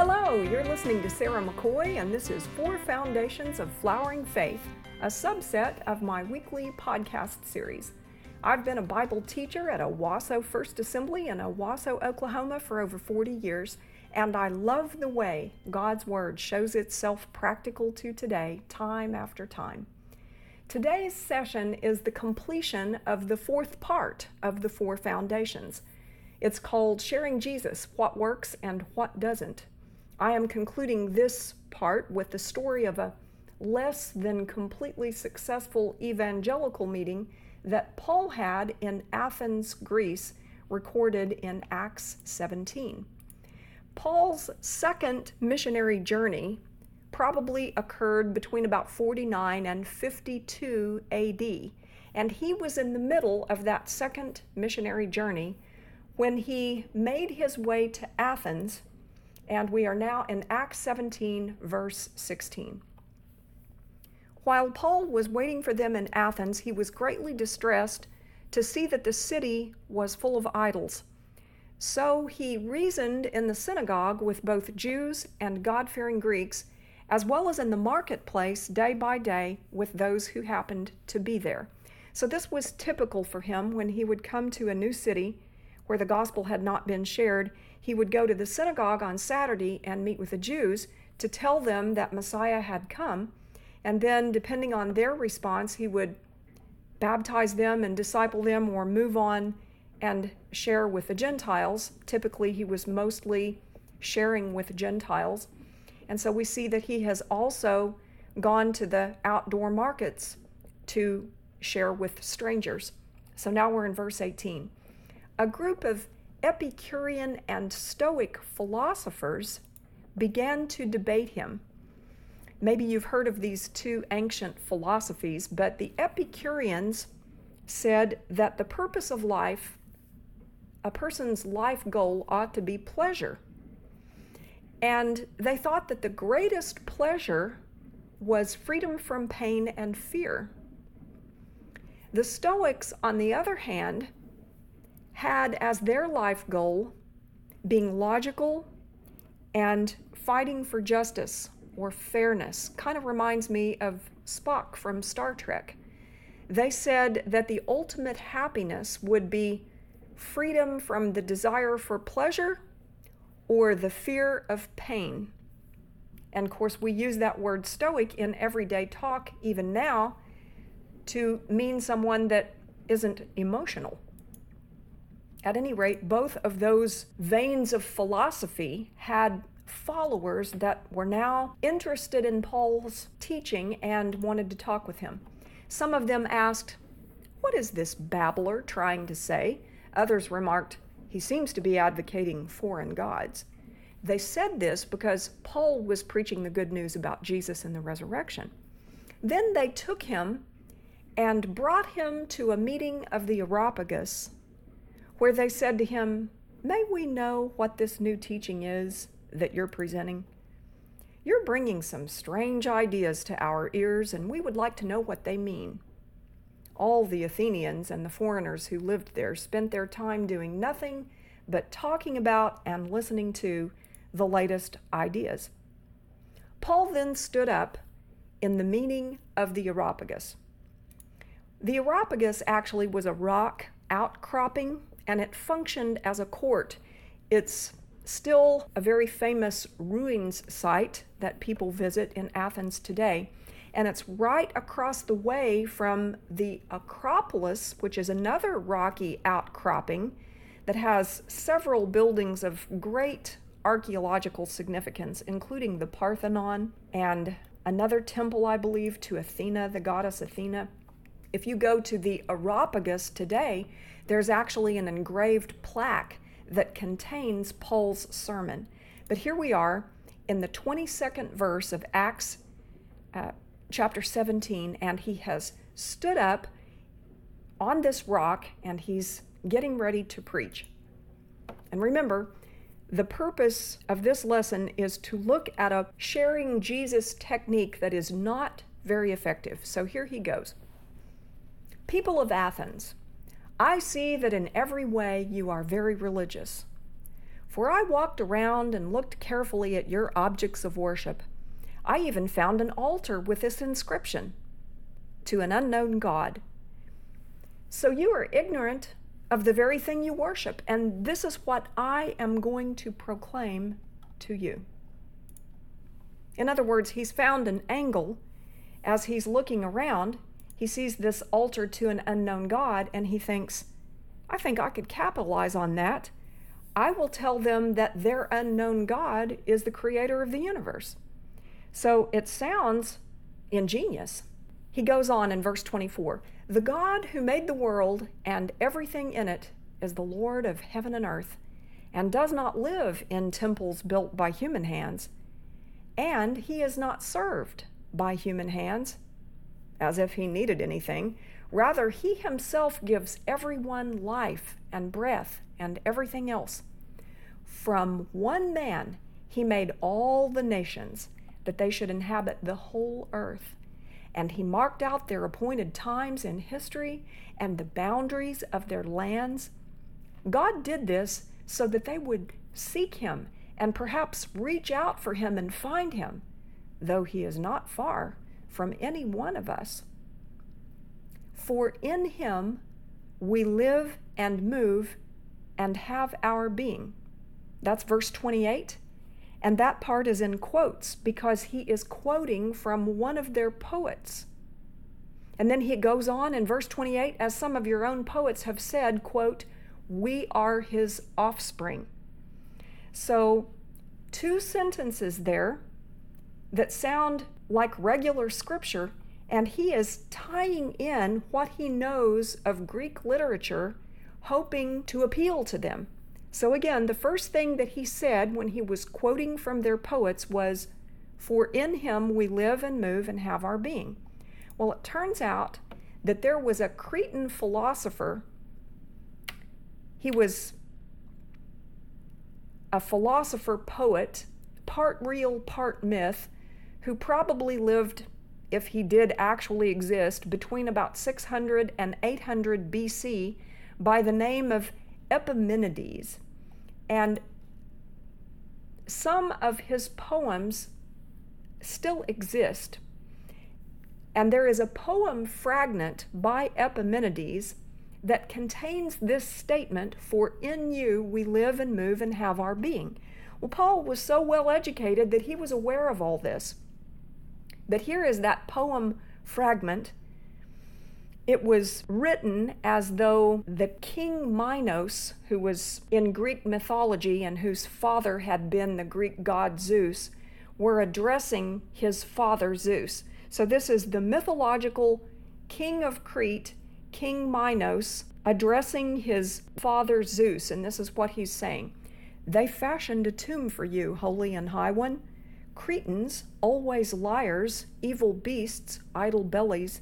Hello, you're listening to Sarah McCoy, and this is Four Foundations of Flowering Faith, a subset of my weekly podcast series. I've been a Bible teacher at Owasso First Assembly in Owasso, Oklahoma for over 40 years, and I love the way God's Word shows itself practical to today, time after time. Today's session is the completion of the fourth part of the four foundations. It's called Sharing Jesus What Works and What Doesn't. I am concluding this part with the story of a less than completely successful evangelical meeting that Paul had in Athens, Greece, recorded in Acts 17. Paul's second missionary journey probably occurred between about 49 and 52 AD, and he was in the middle of that second missionary journey when he made his way to Athens, and we are now in Acts 17, verse 16. While Paul was waiting for them in Athens, he was greatly distressed to see that the city was full of idols. So he reasoned in the synagogue with both Jews and God fearing Greeks, as well as in the marketplace day by day with those who happened to be there. So this was typical for him when he would come to a new city where the gospel had not been shared. He would go to the synagogue on Saturday and meet with the Jews to tell them that Messiah had come. And then, depending on their response, he would baptize them and disciple them or move on and share with the Gentiles. Typically, he was mostly sharing with Gentiles. And so we see that he has also gone to the outdoor markets to share with strangers. So now we're in verse 18. A group of Epicurean and Stoic philosophers began to debate him. Maybe you've heard of these two ancient philosophies, but the Epicureans said that the purpose of life a person's life goal ought to be pleasure. And they thought that the greatest pleasure was freedom from pain and fear. The Stoics, on the other hand, had as their life goal being logical and fighting for justice or fairness. Kind of reminds me of Spock from Star Trek. They said that the ultimate happiness would be freedom from the desire for pleasure or the fear of pain. And of course, we use that word stoic in everyday talk, even now, to mean someone that isn't emotional. At any rate, both of those veins of philosophy had followers that were now interested in Paul's teaching and wanted to talk with him. Some of them asked, What is this babbler trying to say? Others remarked, he seems to be advocating foreign gods. They said this because Paul was preaching the good news about Jesus and the resurrection. Then they took him and brought him to a meeting of the Areopagus, where they said to him, May we know what this new teaching is that you're presenting? You're bringing some strange ideas to our ears, and we would like to know what they mean. All the Athenians and the foreigners who lived there spent their time doing nothing but talking about and listening to the latest ideas. Paul then stood up in the meaning of the Areopagus. The Areopagus actually was a rock outcropping and it functioned as a court. It's still a very famous ruins site that people visit in Athens today and it's right across the way from the Acropolis, which is another rocky outcropping that has several buildings of great archaeological significance, including the Parthenon and another temple, I believe, to Athena, the goddess Athena. If you go to the Areopagus today, there's actually an engraved plaque that contains Paul's sermon. But here we are in the 22nd verse of Acts uh, chapter 17, and he has stood up on this rock and he's getting ready to preach. And remember, the purpose of this lesson is to look at a sharing Jesus technique that is not very effective. So here he goes. People of Athens, I see that in every way you are very religious. For I walked around and looked carefully at your objects of worship. I even found an altar with this inscription To an unknown God. So you are ignorant of the very thing you worship, and this is what I am going to proclaim to you. In other words, he's found an angle as he's looking around. He sees this altar to an unknown God, and he thinks, I think I could capitalize on that. I will tell them that their unknown God is the creator of the universe. So it sounds ingenious. He goes on in verse 24 The God who made the world and everything in it is the Lord of heaven and earth, and does not live in temples built by human hands, and he is not served by human hands, as if he needed anything. Rather, he himself gives everyone life and breath and everything else. From one man, he made all the nations that they should inhabit the whole earth. And he marked out their appointed times in history and the boundaries of their lands. God did this so that they would seek him and perhaps reach out for him and find him, though he is not far from any one of us. For in him we live and move and have our being. That's verse 28. And that part is in quotes because he is quoting from one of their poets. And then he goes on in verse 28 as some of your own poets have said, quote, we are his offspring. So, two sentences there that sound like regular scripture and he is tying in what he knows of Greek literature, hoping to appeal to them. So, again, the first thing that he said when he was quoting from their poets was, For in him we live and move and have our being. Well, it turns out that there was a Cretan philosopher. He was a philosopher poet, part real, part myth, who probably lived if he did actually exist, between about 600 and 800 BC by the name of Epimenides. And some of his poems still exist. And there is a poem fragment by Epimenides that contains this statement For in you we live and move and have our being. Well, Paul was so well educated that he was aware of all this. But here is that poem fragment. It was written as though the king Minos, who was in Greek mythology and whose father had been the Greek god Zeus, were addressing his father Zeus. So this is the mythological king of Crete, King Minos, addressing his father Zeus. And this is what he's saying They fashioned a tomb for you, holy and high one. Cretans, always liars, evil beasts, idle bellies,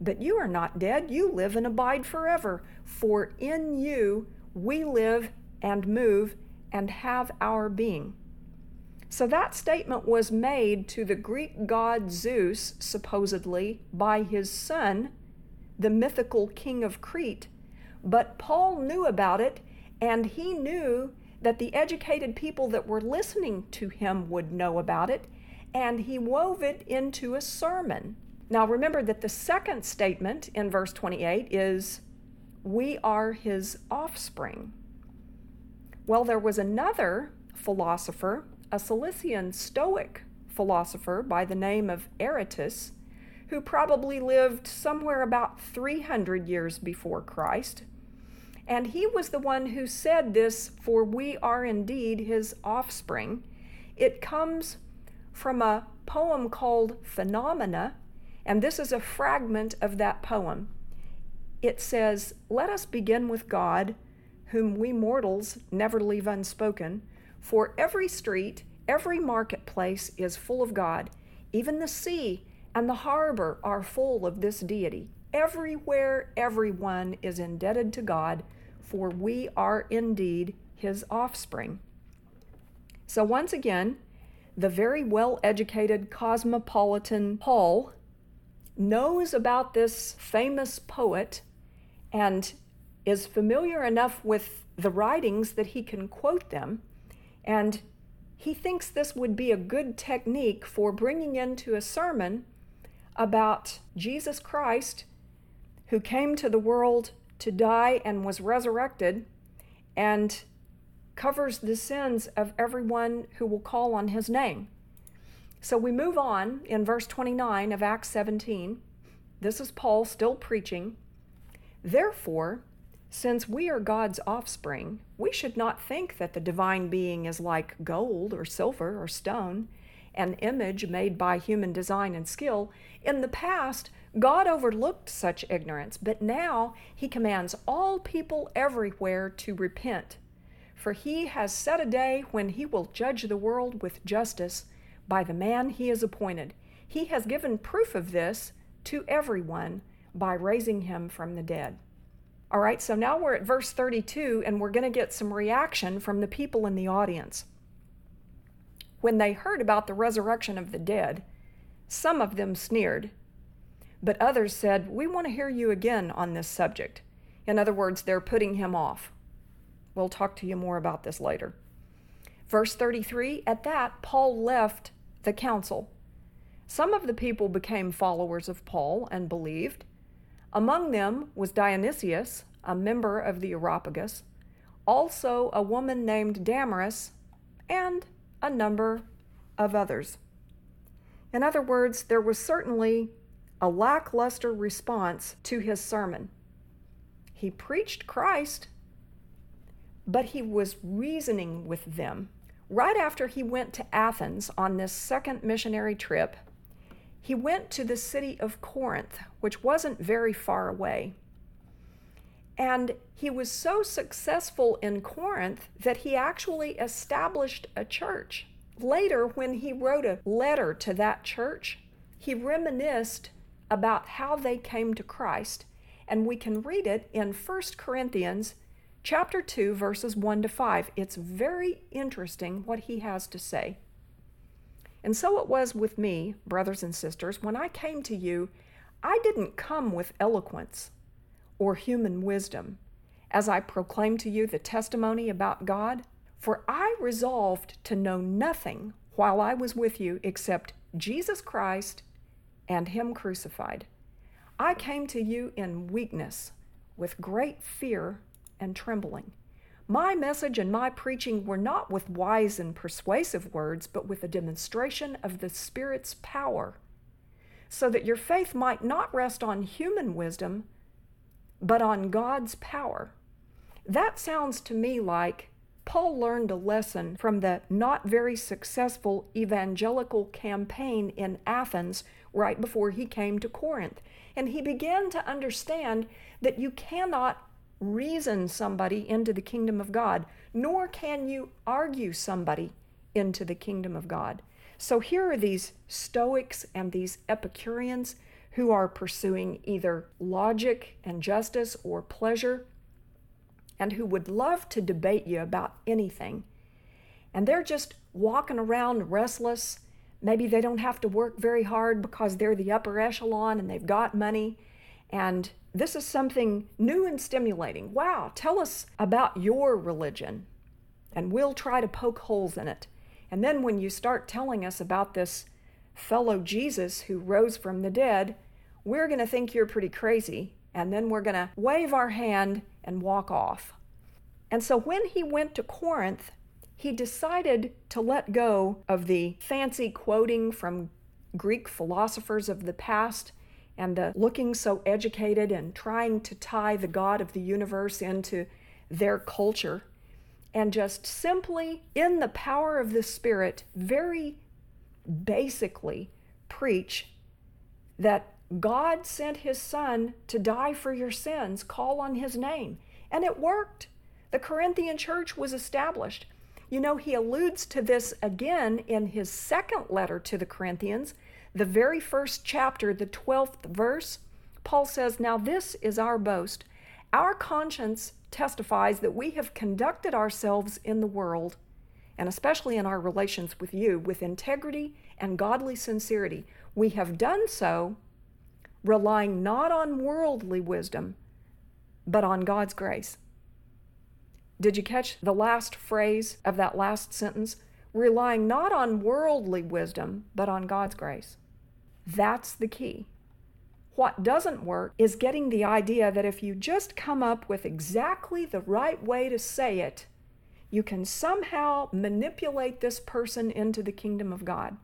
but you are not dead, you live and abide forever. For in you we live and move and have our being. So that statement was made to the Greek god Zeus, supposedly, by his son, the mythical king of Crete. But Paul knew about it, and he knew that the educated people that were listening to him would know about it, and he wove it into a sermon. Now remember that the second statement in verse 28 is, We are his offspring. Well, there was another philosopher, a Cilician Stoic philosopher by the name of Aratus, who probably lived somewhere about 300 years before Christ. And he was the one who said this, for we are indeed his offspring. It comes from a poem called Phenomena, and this is a fragment of that poem. It says, Let us begin with God, whom we mortals never leave unspoken, for every street, every marketplace is full of God. Even the sea and the harbor are full of this deity. Everywhere, everyone is indebted to God for we are indeed his offspring. So, once again, the very well educated cosmopolitan Paul knows about this famous poet and is familiar enough with the writings that he can quote them. And he thinks this would be a good technique for bringing into a sermon about Jesus Christ, who came to the world to die and was resurrected, and covers the sins of everyone who will call on his name. So we move on in verse 29 of Acts 17. This is Paul still preaching. Therefore, since we are God's offspring, we should not think that the divine being is like gold or silver or stone, an image made by human design and skill. In the past, God overlooked such ignorance, but now he commands all people everywhere to repent. For he has set a day when he will judge the world with justice by the man he has appointed. He has given proof of this to everyone by raising him from the dead. All right, so now we're at verse 32, and we're going to get some reaction from the people in the audience. When they heard about the resurrection of the dead, some of them sneered, but others said, We want to hear you again on this subject. In other words, they're putting him off. We'll talk to you more about this later. Verse 33 At that, Paul left the council. Some of the people became followers of Paul and believed. Among them was Dionysius, a member of the Areopagus, also a woman named Damaris, and a number of others. In other words, there was certainly a lackluster response to his sermon. He preached Christ, but he was reasoning with them. Right after he went to Athens on this second missionary trip, he went to the city of Corinth, which wasn't very far away. And he was so successful in Corinth that he actually established a church. Later, when he wrote a letter to that church, he reminisced about how they came to Christ, and we can read it in 1 Corinthians chapter 2 verses 1 to 5. It's very interesting what he has to say. And so it was with me, brothers and sisters, when I came to you, I didn't come with eloquence or human wisdom as I proclaimed to you the testimony about God, for I resolved to know nothing while I was with you except Jesus Christ and Him crucified. I came to you in weakness, with great fear and trembling. My message and my preaching were not with wise and persuasive words, but with a demonstration of the Spirit's power, so that your faith might not rest on human wisdom, but on God's power. That sounds to me like Paul learned a lesson from the not very successful evangelical campaign in Athens right before he came to Corinth. And he began to understand that you cannot reason somebody into the kingdom of God, nor can you argue somebody into the kingdom of God. So here are these Stoics and these Epicureans who are pursuing either logic and justice or pleasure, and who would love to debate you about anything. And they're just walking around restless. Maybe they don't have to work very hard because they're the upper echelon and they've got money. And this is something new and stimulating. Wow, tell us about your religion, and we'll try to poke holes in it. And then when you start telling us about this fellow Jesus who rose from the dead, we're going to think you're pretty crazy, and then we're going to wave our hand and walk off. And so when he went to Corinth, he decided to let go of the fancy quoting from Greek philosophers of the past and the looking so educated and trying to tie the God of the universe into their culture, and just simply, in the power of the Spirit, very basically preach that God sent his Son to die for your sins, call on his name. And it worked. The Corinthian church was established. You know, he alludes to this again in his second letter to the Corinthians the very first chapter, the 12th verse, Paul says, Now this is our boast. Our conscience testifies that we have conducted ourselves in the world, and especially in our relations with you, with integrity and godly sincerity. We have done so relying not on worldly wisdom, but on God's grace. Did you catch the last phrase of that last sentence? Relying not on worldly wisdom, but on God's grace. That's the key. What doesn't work is getting the idea that if you just come up with exactly the right way to say it, you can somehow manipulate this person into the kingdom of God.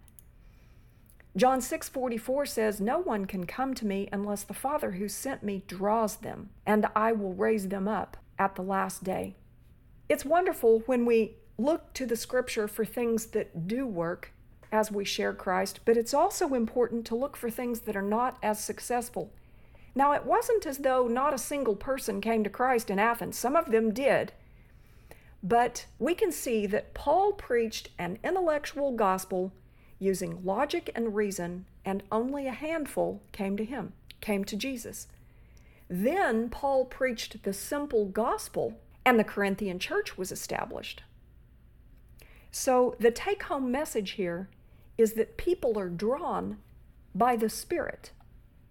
John 6:44 says, "No one can come to me unless the Father who sent me draws them, and I will raise them up at the last day." It's wonderful when we look to the scripture for things that do work as we share Christ, but it's also important to look for things that are not as successful. Now, it wasn't as though not a single person came to Christ in Athens. Some of them did. But we can see that Paul preached an intellectual gospel using logic and reason, and only a handful came to him, came to Jesus. Then Paul preached the simple gospel, and the Corinthian church was established. So the take home message here is that people are drawn by the Spirit,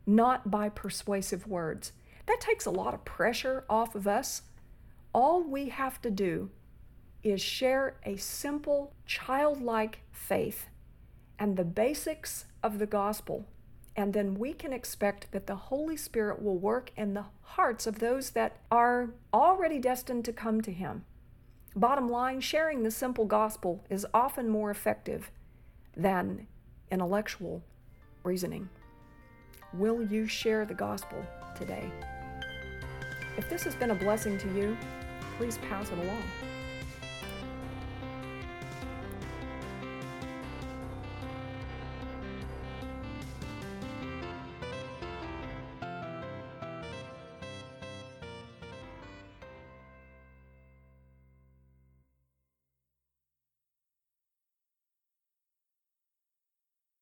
not by persuasive words. That takes a lot of pressure off of us. All we have to do is share a simple, childlike faith and the basics of the gospel. And then we can expect that the Holy Spirit will work in the hearts of those that are already destined to come to Him. Bottom line, sharing the simple gospel is often more effective than intellectual reasoning. Will you share the gospel today? If this has been a blessing to you, please pass it along.